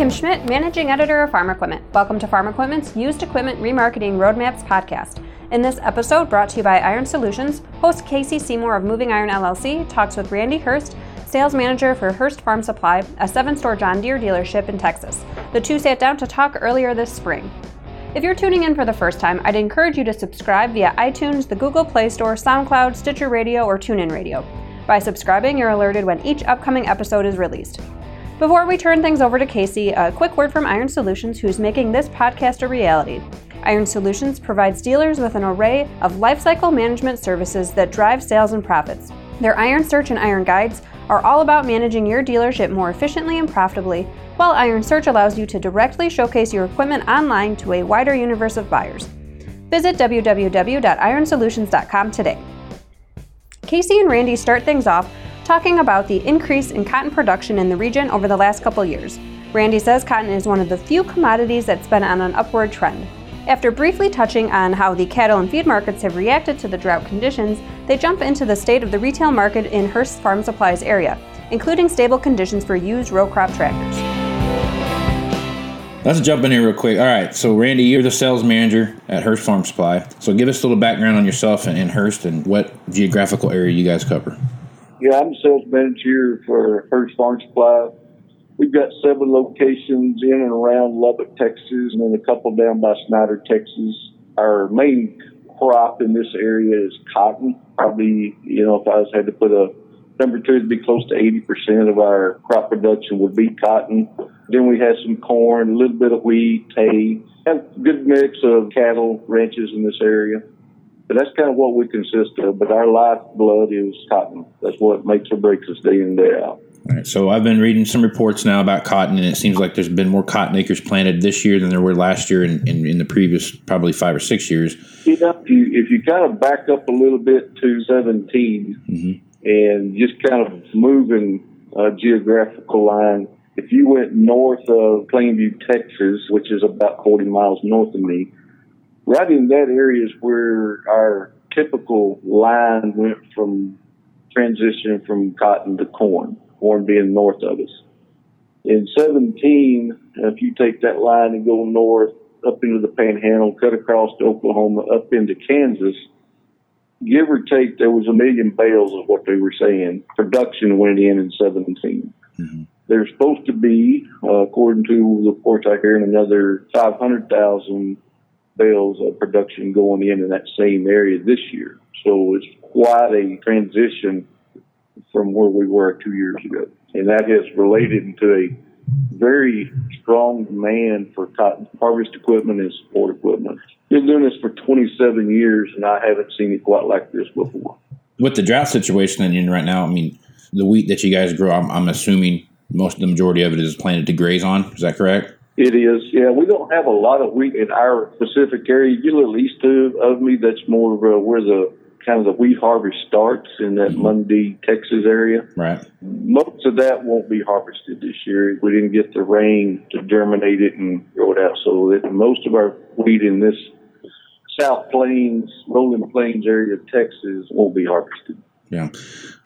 Kim Schmidt, Managing Editor of Farm Equipment. Welcome to Farm Equipment's Used Equipment Remarketing Roadmaps podcast. In this episode, brought to you by Iron Solutions, host Casey Seymour of Moving Iron LLC talks with Randy Hurst, sales manager for Hurst Farm Supply, a seven store John Deere dealership in Texas. The two sat down to talk earlier this spring. If you're tuning in for the first time, I'd encourage you to subscribe via iTunes, the Google Play Store, SoundCloud, Stitcher Radio, or TuneIn Radio. By subscribing, you're alerted when each upcoming episode is released. Before we turn things over to Casey, a quick word from Iron Solutions, who's making this podcast a reality. Iron Solutions provides dealers with an array of lifecycle management services that drive sales and profits. Their Iron Search and Iron Guides are all about managing your dealership more efficiently and profitably, while Iron Search allows you to directly showcase your equipment online to a wider universe of buyers. Visit www.ironsolutions.com today. Casey and Randy start things off talking about the increase in cotton production in the region over the last couple years. Randy says cotton is one of the few commodities that's been on an upward trend. After briefly touching on how the cattle and feed markets have reacted to the drought conditions, they jump into the state of the retail market in Hurst Farm Supplies area, including stable conditions for used row crop tractors. Let's jump in here real quick. All right, so Randy, you're the sales manager at Hurst Farm Supply. So give us a little background on yourself and, Hurst and what geographical area you guys cover. Yeah, I'm sales manager for Hurst Farm Supply. We've got seven locations in and around Lubbock, Texas, and then a couple down by Snyder, Texas. Our main crop in this area is cotton. Probably, you know, if I was had to put a number two, it'd be close to 80% of our crop production would be cotton. Then we have some corn, a little bit of wheat, hay, have a good mix of cattle ranches in this area. But that's kind of what we consist of. But our lifeblood is cotton. That's what makes or breaks us day in, and day out. All right, so I've been reading some reports now about cotton, and it seems like there's been more cotton acres planted this year than there were last year and in, in, in, the previous probably five or six years. You know, if you, if you kind of back up a little bit to 17 mm-hmm. and just kind of moving a geographical line, if you went north of Plainview, Texas, which is about 40 miles north of me, right in that area is where our typical line went from transition from cotton to corn, corn being north of us. In 17, if you take that line and go north up into the panhandle, cut across to Oklahoma, up into Kansas, give or take, there was a million bales of what they were saying. Production went in in 17. Mm-hmm. There's supposed to be, uh, according to the reports I hear, another 500,000 bales of production going in in that same area this year. So it's quite a transition from where we were two years ago. And that has related into a very strong demand for cotton harvest equipment and support equipment. Been doing this for 27 years, and I haven't seen it quite like this before. With the drought situation that you're in right now, I mean, the wheat that you guys grow, I'm, I'm assuming most of the majority of it is planted to graze on. Is that correct? It is, yeah. We don't have a lot of wheat in our specific area. You get a little east of me, that's more of, uh, where the kind of the wheat harvest starts in that mm-hmm. Munday, Texas area. Right. Most of that won't be harvested this year. We didn't get the rain to germinate it and grow it out. So that most of our wheat in this South Plains, Rolling Plains area of Texas won't be harvested. Yeah.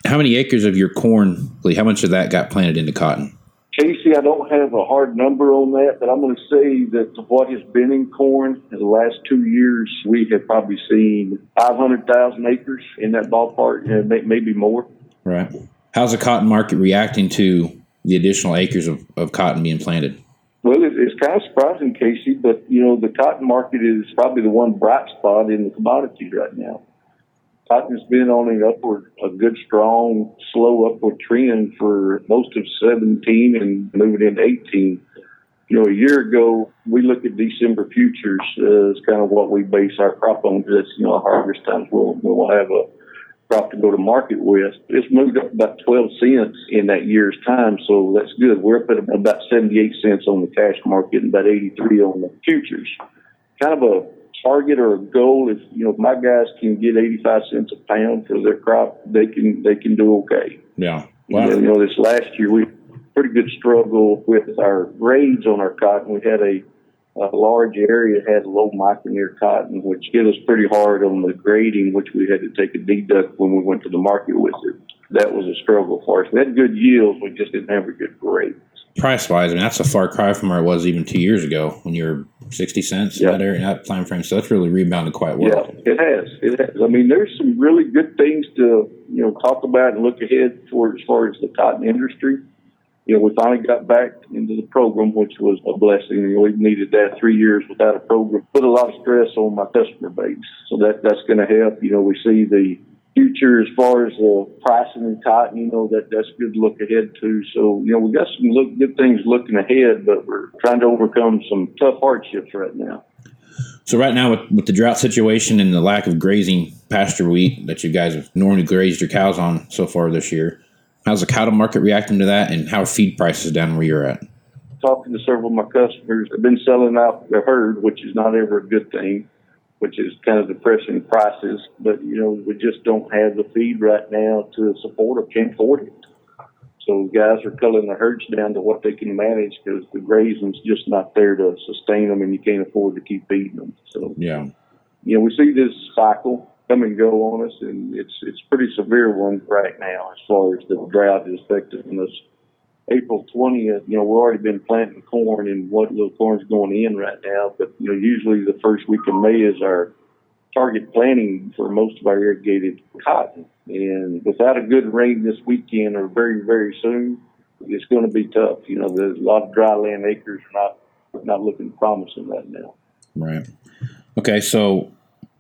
How many acres of your corn, Lee, how much of that got planted into cotton? Casey, I don't have a hard number on that, but I'm going to say that what has been in corn in the last two years, we have probably seen 500,000 acres in that ballpark, uh, and maybe more. Right. How's the cotton market reacting to the additional acres of, of cotton being planted? Well, it's kind of surprising, Casey, but you know the cotton market is probably the one bright spot in the commodities right now. Cotton's been on an upward, a good, strong, slow upward trend for most of 17 and moving into 18. You know, a year ago, we look at December futures uh, as kind of what we base our crop on because, you know, harvest times we'll, we'll have a crop to go to market with. It's moved up about 12 cents in that year's time, so that's good. We're up at about 78 cents on the cash market and about 83 on the futures. Kind of a target or a goal. If you know, if my guys can get eighty five cents a pound for their crop, they can they can do okay. Yeah. Wow. You know, this last year we pretty good struggle with our grades on our cotton. We had a, a large area that had low micronaire cotton, which hit us pretty hard on the grading, which we had to take a deduct when we went to the market with it. That was a struggle for us. We had good yields, we just didn't have a good grade. Price wise, I mean that's a far cry from where it was even two years ago when you were sixty cents in that area, that time frame. So that's really rebounded quite well. Yeah, it has. It has. I mean, there's some really good things to you know talk about and look ahead for as far as the cotton industry. You know, we finally got back into the program, which was a blessing. You know, we needed that three years without a program. Put a lot of stress on my customer base, so that that's going to help. You know, we see the future as far as the pricing and cotton, you know, that that's good to look ahead to. So, you know, we got some look, good things looking ahead, but we're trying to overcome some tough hardships right now. So right now, with, with the drought situation and the lack of grazing pasture wheat that you guys have normally grazed your cows on so far this year, how's the cattle market reacting to that, and how are feed prices down where you're at? Talking to several of my customers, I've been selling out their herd, which is not ever a good thing which is kind of depressing prices. But you know, we just don't have the feed right now to support them. Can't afford it. So guys are culling the herds down to what they can manage because the grazing's just not there to sustain them, and you can't afford to keep feeding them. So yeah, you know, we see this cycle come and go on us, and it's it's pretty severe one right now as far as the drought is affecting us April 20th, you know, we've already been planting corn and what little corn's going in right now. But, you know, usually the first week of May is our target planting for most of our irrigated cotton. And without a good rain this weekend or very, very soon, it's going to be tough. You know, there's a lot of dry land acres are not, not looking promising right now. Right. Okay. So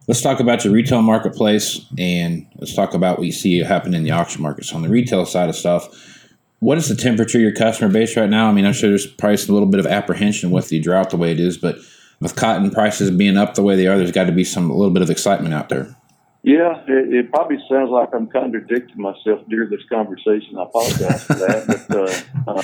let's talk about your retail marketplace and let's talk about what you see happening in the auction markets. So on the retail side of stuff, what is the temperature of your customer base right now? I mean, I'm sure there's probably a little bit of apprehension with the drought the way it is, but with cotton prices being up the way they are, there's got to be some a little bit of excitement out there. Yeah, it, it probably sounds like I'm contradicting myself during this conversation. I apologize for that, but uh, uh,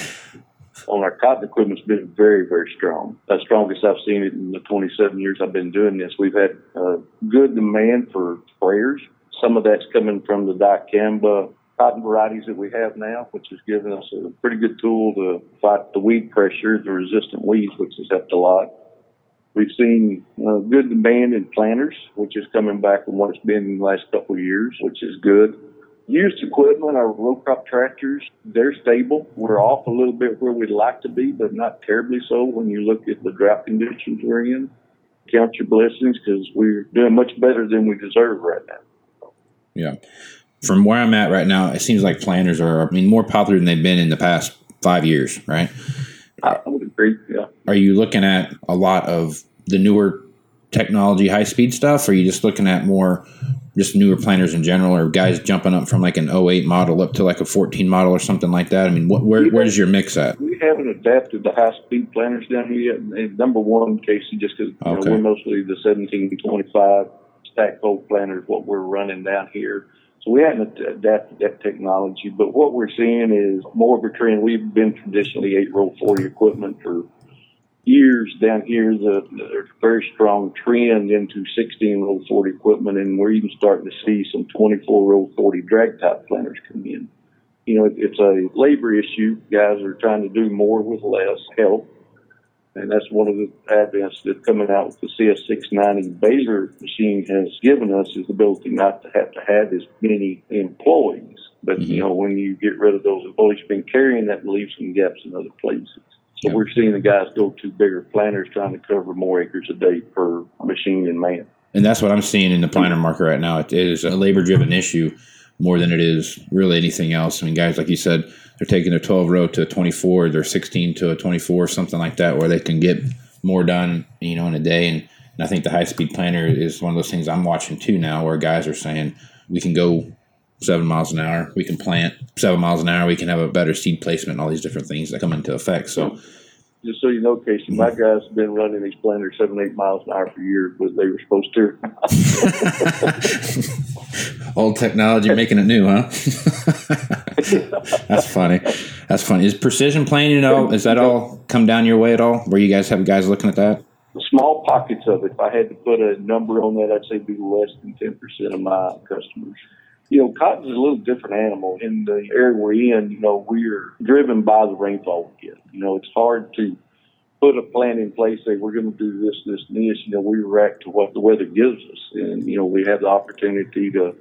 on our cotton equipment's been very, very strong. The strongest I've seen it in the 27 years I've been doing this. We've had uh, good demand for sprayers. Some of that's coming from the dicamba cotton varieties that we have now, which has given us a pretty good tool to fight the weed pressure, the resistant weeds, which has helped a lot. We've seen uh, good demand in planters, which is coming back from what it's been in the last couple of years, which is good. Used equipment, our row crop tractors, they're stable. We're off a little bit where we'd like to be, but not terribly so when you look at the drought conditions we're in. Count your blessings because we're doing much better than we deserve right now. Yeah from where I'm at right now, it seems like planters are, I mean, more popular than they've been in the past five years, right? I would agree. Yeah. Are you looking at a lot of the newer technology, high speed stuff? Or are you just looking at more just newer planters in general, or guys jumping up from like an 08 model up to like a 14 model or something like that? I mean, what, where, where is your mix at? We haven't adapted the high speed planters down here yet. number one, Casey, just because okay. we're mostly the 1725 stack fold planters, what we're running down here. So we haven't adapted that technology, but what we're seeing is more of a trend. We've been traditionally eight row 40 equipment for years down here. The, there's a very strong trend into 16 row 40 equipment, and we're even starting to see some 24 row 40 drag type planters come in. You know, it, it's a labor issue. Guys are trying to do more with less help and that's one of the advances that coming out with the CS690 Baler machine has given us is the ability not to have to have as many employees. But, mm-hmm. you know, when you get rid of those employees you've been carrying, that leaves some gaps in other places. So yeah. we're seeing the guys go to bigger planters trying to cover more acres a day per machine and man. And that's what I'm seeing in the planter market right now. It is a labor driven issue more than it is really anything else. I mean, guys, like you said, they're taking their 12 row to a 24, their 16 to a 24, something like that, where they can get more done, you know, in a day. And, and I think the high speed planter is one of those things I'm watching too now, where guys are saying we can go seven miles an hour, we can plant seven miles an hour, we can have a better seed placement, all these different things that come into effect. So just so you know, Casey, my mm. guys have been running these planters seven, eight miles an hour for years, but they were supposed to. Old technology making it new, huh? That's funny. That's funny. Is precision planting at all? Is that all come down your way at all? Where you guys have guys looking at that? Small pockets of it. If I had to put a number on that, I'd say be less than ten percent of my customers you know, cotton's a little different animal. In the area we're in, you know, we're driven by the rainfall we get. You know, it's hard to put a plan in place, say we're going to do this, this, and this. You know, we react to what the weather gives us. And, you know, we have the opportunity to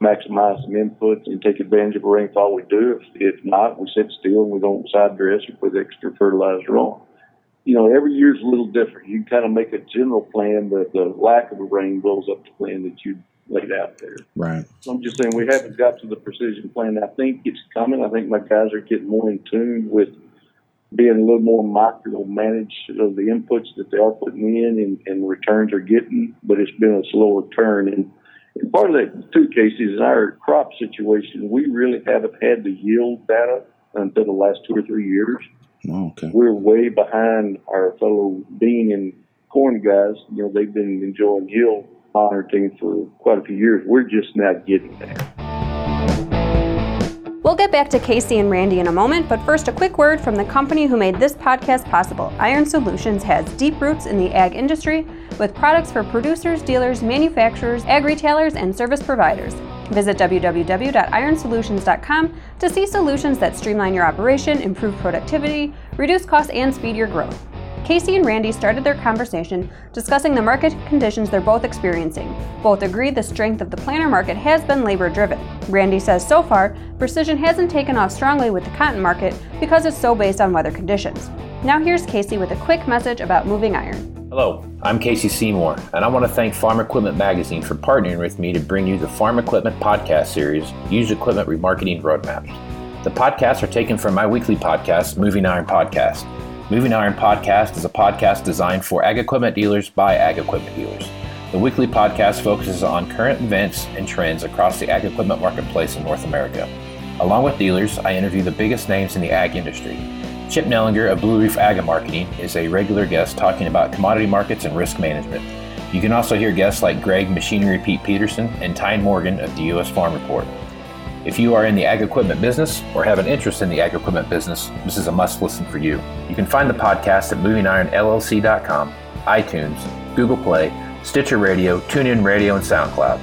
maximize some inputs and take advantage of a rainfall, we do. If, if not, we sit still and we don't side dress or put extra fertilizer on. You know, every year is a little different. You kind of make a general plan, but the lack of a rain blows up the plan that you laid out there. Right. So I'm just saying we haven't got to the precision plan. I think it's coming. I think my guys are getting more in tune with being a little more micro managed of the inputs that they are putting in and, and returns are getting, but it's been a slower turn. And, and part of that too, Casey, is in our crop situation, we really haven't had the yield data until the last two or three years. Oh, okay. We're way behind our fellow bean and corn guys. You know, they've been enjoying yield monitoring for quite a few years. We're just now getting there. We'll get back to Casey and Randy in a moment, but first, a quick word from the company who made this podcast possible. Iron Solutions has deep roots in the ag industry with products for producers, dealers, manufacturers, ag retailers, and service providers. Visit www.ironsolutions.com to see solutions that streamline your operation, improve productivity, reduce costs, and speed your growth. Casey and Randy started their conversation discussing the market conditions they're both experiencing. Both agree the strength of the planter market has been labor driven. Randy says so far, precision hasn't taken off strongly with the cotton market because it's so based on weather conditions. Now here's Casey with a quick message about moving iron. Hello, I'm Casey Seymour, and I want to thank Farm Equipment Magazine for partnering with me to bring you the Farm Equipment podcast series, Used Equipment Remarketing Roadmaps. The podcasts are taken from my weekly podcast, Moving Iron Podcast. Moving Iron Podcast is a podcast designed for ag equipment dealers by ag equipment dealers. The weekly podcast focuses on current events and trends across the ag equipment marketplace in North America. Along with dealers, I interview the biggest names in the ag industry. Chip Nellinger of Blue Reef Ag Marketing is a regular guest talking about commodity markets and risk management. You can also hear guests like Greg Machinery Pete Peterson and Tyne Morgan of the U.S. Farm Report. If you are in the ag equipment business or have an interest in the ag equipment business, this is a must listen for you. You can find the podcast at movingironllc.com, iTunes, Google Play, Stitcher Radio, TuneIn Radio, and SoundCloud.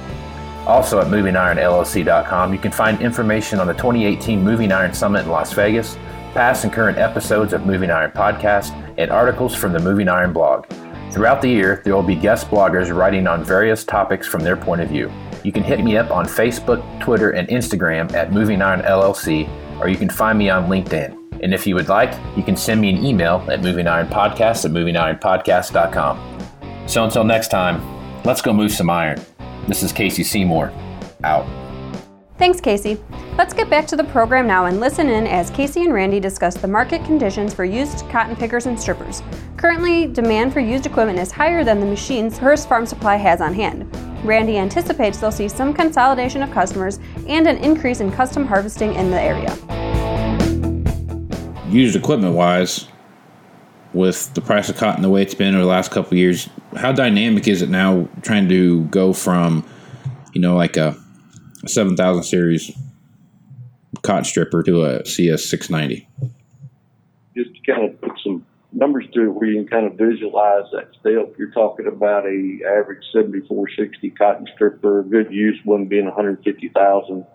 Also at movingironllc.com, you can find information on the 2018 Moving Iron Summit in Las Vegas, past and current episodes of Moving Iron Podcast, and articles from the Moving Iron blog. Throughout the year, there will be guest bloggers writing on various topics from their point of view. You can hit me up on Facebook, Twitter, and Instagram at Moving Iron LLC, or you can find me on LinkedIn. And if you would like, you can send me an email at movingironpodcast at movingironpodcast.com. So until next time, let's go move some iron. This is Casey Seymour. Out. Thanks, Casey. Let's get back to the program now and listen in as Casey and Randy discuss the market conditions for used cotton pickers and strippers. Currently, demand for used equipment is higher than the machines Hurst Farm Supply has on hand. Randy anticipates they'll see some consolidation of customers and an increase in custom harvesting in the area. Used equipment wise, with the price of cotton the way it's been over the last couple of years, how dynamic is it now trying to go from, you know, like a 7000 series cotton stripper to a CS 690? Just to kind of put some numbers to it where you can kind of visualize that step. You're talking about a average 7460 cotton stripper, good use one being 150,000.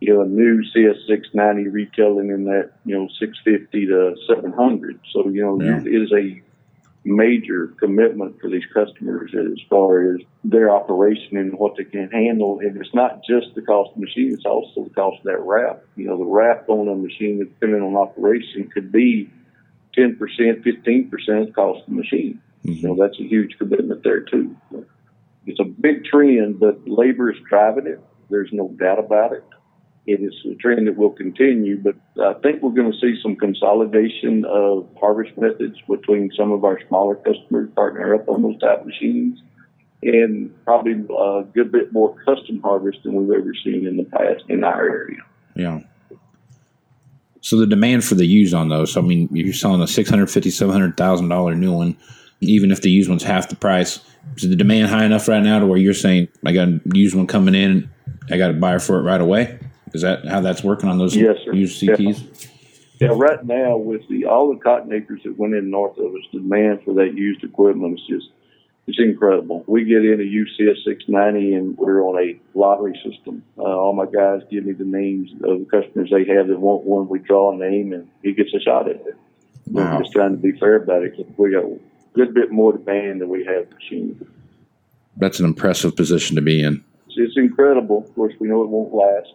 You know, a new CS690 retailing in that, you know, 650 to 700. So, you know, Yeah. it is a major commitment for these customers as far as their operation and what they can handle. And it's not just the cost of the machine, it's also the cost of that wrap. You know, the wrap on a machine, depending on operation, could be 10%, 15% cost of the machine. Mm-hmm. You know, that's a huge commitment there too. It's a big trend, but labor is driving it. There's no doubt about it. It is a trend that will continue, but I think we're going to see some consolidation of harvest methods between some of our smaller customers partner up on those type machines and probably a good bit more custom harvest than we've ever seen in the past in our area. Yeah. So the demand for the used on those, I mean, you're selling a six hundred fifty, seven hundred thousand dollar new one, even if the used one's half the price. Is the demand high enough right now to where you're saying I got a used one coming in, I got a buyer for it right away? Is that how that's working on those Yes, sir. used CTs? Yeah, right now with the all the cotton acres that went in north of us, the demand for that used equipment is just it's incredible. We get in a UCS 690 and we're on a lottery system. Uh, all my guys give me the names of the customers they have that want one. We draw a name and he gets a shot at it. Wow. We're just trying to be fair about it. We got a good bit more demand than we have machines. That's an impressive position to be in. It's it's incredible. Of course, we know it won't last,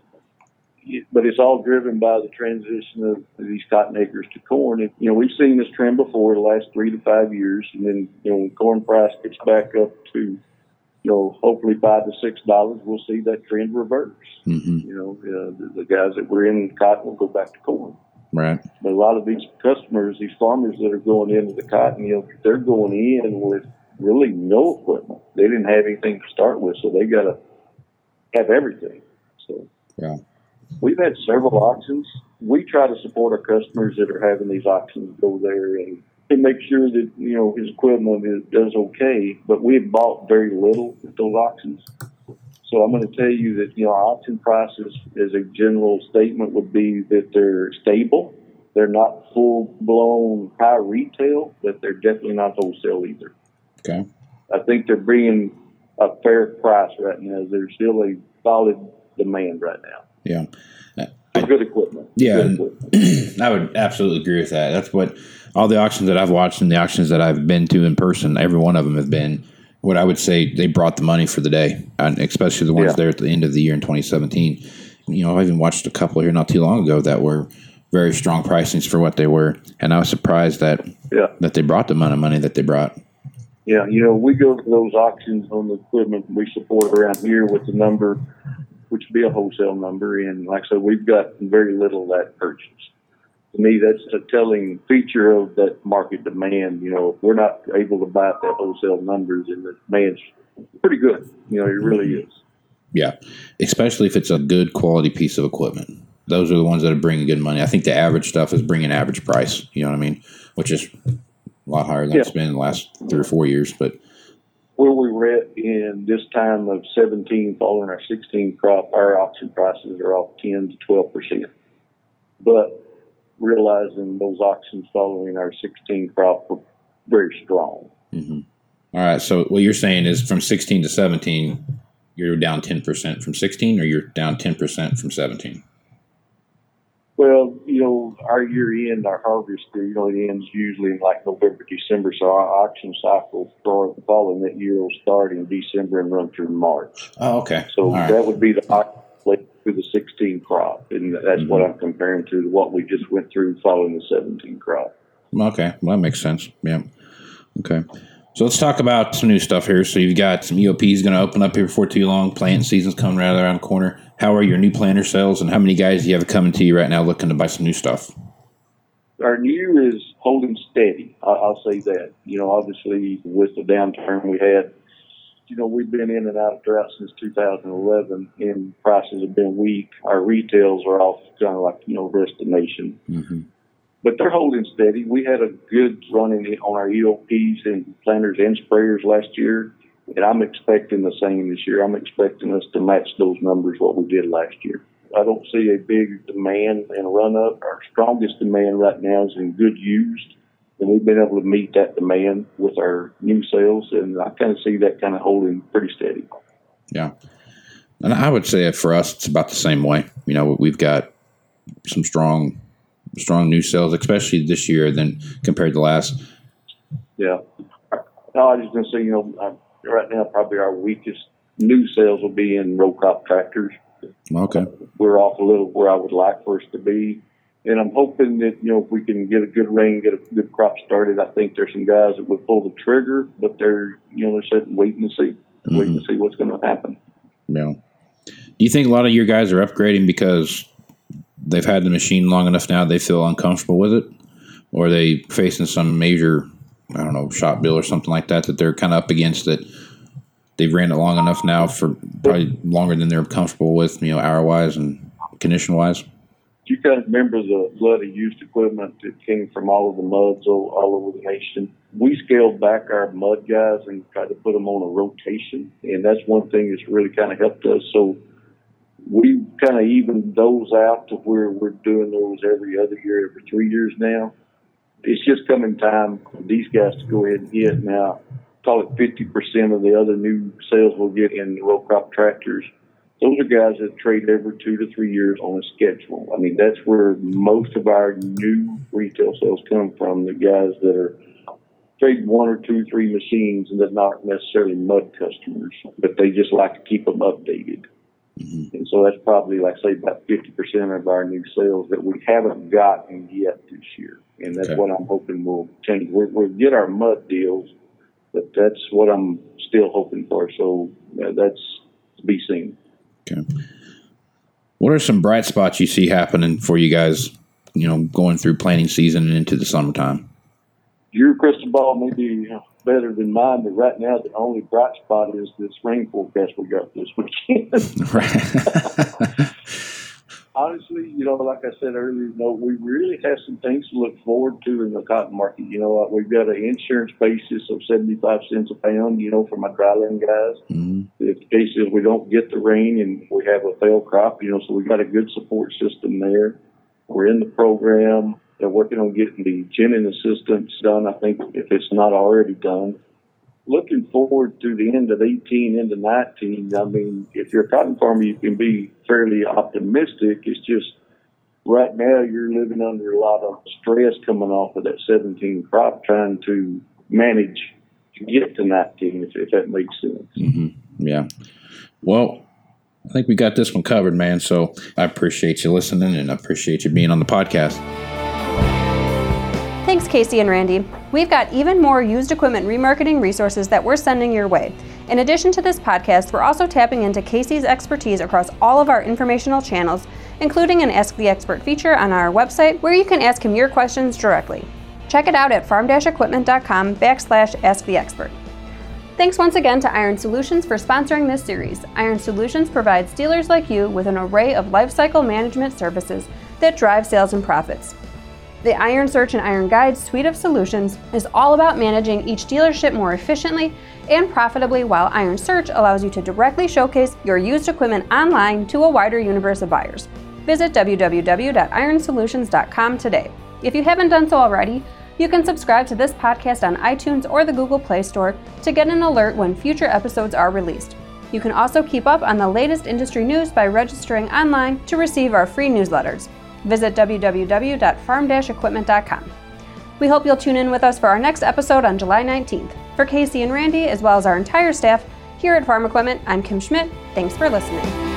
but it's all driven by the transition of these cotton acres to corn. And, you know, we've seen this trend before the last three to five years, and then you know, when corn price gets back up to you know, hopefully five to six dollars, we'll see that trend reverse. Mm-hmm. You know, uh, the, the, guys that were in cotton will go back to corn. Right. But a lot of these customers, these farmers that are going into the cotton, you know, they're going in with really no equipment. They didn't have anything to start with, so they got to have everything. So yeah, we've had several auctions. We try to support our customers that are having these auctions go there and to make sure that you know his equipment is, does okay. But we have bought very little at those auctions. So I'm going to tell you that you know auction prices, as a general statement, would be that they're stable. They're not full blown high retail, but they're definitely not wholesale either. Okay. I think they're bringing a fair price right now. There's still a solid demand right now. Yeah. For good equipment. Yeah. Good equipment. I would absolutely agree with that. That's what all the auctions that I've watched and the auctions that I've been to in person, every one of them have been what I would say they brought the money for the day, and especially the ones yeah. there at the end of the year in 2017. You know, I even watched a couple here not too long ago that were very strong pricings for what they were, and I was surprised that yeah. that they brought the amount of money that they brought. Yeah, you know, we go to those auctions on the equipment we support around here with the number, which would be a wholesale number, and like I said, we've got very little of that purchase to me, that's a telling feature of that market demand. You know, if we're not able to buy at that wholesale numbers, and the demand's pretty good. You know, it really mm-hmm. is. Yeah, especially if it's a good quality piece of equipment. Those are the ones that are bringing good money. I think the average stuff is bringing average price. You know what I mean? Which is a lot higher than yeah. it's been in the last three or four years. But where we were at in this time of 17 following our 16 crop, our auction prices are off 10 to 12 percent. But realizing those auctions following our 16 crop were very strong. Mm-hmm. All right. So what you're saying is from 16 to 17, you're down 10% from 16, or you're down 10% from 17? Well, you know, our year end, our harvest, you know, it ends usually in like November, December. So our auction cycle for the following that year will start in December and run through March. Oh, okay. So that would be the auction through the 16 crop, and that's mm-hmm. what I'm comparing to what we just went through following the 17 crop. Okay, well that makes sense. Yeah. Okay. So let's talk about some new stuff here. So you've got some EOPs going to open up here before too long. Planting season's coming right around the corner. How are your new planter sales, and how many guys do you have coming to you right now looking to buy some new stuff? Our new is holding steady. I'll say that. You know, obviously with the downturn we had you know, we've been in and out of drought since 2011, and prices have been weak. Our retails are off kind of like you know, rest of the nation. Mm-hmm. But they're holding steady. We had a good running on our EOPs and planters and sprayers last year, and I'm expecting the same this year. I'm expecting us to match those numbers what we did last year. I don't see a big demand and run up. Our strongest demand right now is in good used and we've been able to meet that demand with our new sales, and I kind of see that kind of holding pretty steady. Yeah, and I would say for us, it's about the same way. You know, we've got some strong, strong new sales, especially this year than compared to last. Yeah, no, I just gonna say, you know, right now probably our weakest new sales will be in row crop tractors. Okay, we're off a little where I would like for us to be and I'm hoping that you know if we can get a good rain, get a good crop started. I think there's some guys that would pull the trigger, but they're you know they're sitting waiting to see, mm-hmm. waiting to see what's going to happen. Yeah. Do you think a lot of your guys are upgrading because they've had the machine long enough now they feel uncomfortable with it, or they facing some major I don't know shop bill or something like that that they're kind of up against that? They've ran it long enough now for probably longer than they're comfortable with, you know, hour wise and condition wise you kind of remember the flood of used equipment that came from all of the muds all, all over the nation. We scaled back our mud guys and tried to put them on a rotation, and that's one thing that's really kind of helped us. So we kind of evened those out to where we're doing those every other year, every three years now. It's just coming time for these guys to go ahead and hit now. Call it 50% of the other new sales we'll get in row crop tractors those are guys that trade every two to three years on a schedule. I mean, that's where most of our new retail sales come from. The guys that are trade one or two, three machines and that aren't necessarily mud customers, but they just like to keep them updated. Mm-hmm. And so that's probably, like I say, about 50% of our new sales that we haven't gotten yet this year. And that's okay. what I'm hoping will change. we will get our mud deals, but that's what I'm still hoping for. So uh, that's to be seen. Okay. What are some bright spots you see happening for you guys, you know, going through planting season and into the summertime? Your crystal ball may be better than mine, but right now the only bright spot is this rain forecast we got this weekend. Honestly, you know, like I said earlier, you know, we really have some things to look forward to in the cotton market. You know, we've got an insurance basis of 75 cents a pound, you know, for my dryland guys. Mm-hmm. If the case is we don't get the rain and we have a failed crop, you know, so we've got a good support system there. We're in the program. They're working on getting the ginning assistance done, I think, if it's not already done. Looking forward to the end of 18 into 19. I mean, if you're a cotton farmer, you can be fairly optimistic. It's just right now you're living under a lot of stress coming off of that 17 crop, trying to manage to get to 19, if, if that makes sense. Mm-hmm. Yeah. Well, I think we got this one covered, man. So I appreciate you listening and I appreciate you being on the podcast. Thanks, Casey and Randy. We've got even more used equipment remarketing resources that we're sending your way. In addition to this podcast, we're also tapping into Casey's expertise across all of our informational channels, including an Ask the Expert feature on our website where you can ask him your questions directly. Check it out at farm-equipment.com backslash ask the expert. Thanks once again to Iron Solutions for sponsoring this series. Iron Solutions provides dealers like you with an array of lifecycle management services that drive sales and profits. The Iron Search and Iron Guide suite of solutions is all about managing each dealership more efficiently and profitably, while Iron Search allows you to directly showcase your used equipment online to a wider universe of buyers. Visit www.ironsolutions.com today. If you haven't done so already, you can subscribe to this podcast on iTunes or the Google Play Store to get an alert when future episodes are released. You can also keep up on the latest industry news by registering online to receive our free newsletters. Visit www.farm-equipment.com. We hope you'll tune in with us for our next episode on July 19th. For Casey and Randy, as well as our entire staff here at Farm Equipment, I'm Kim Schmidt. Thanks for listening.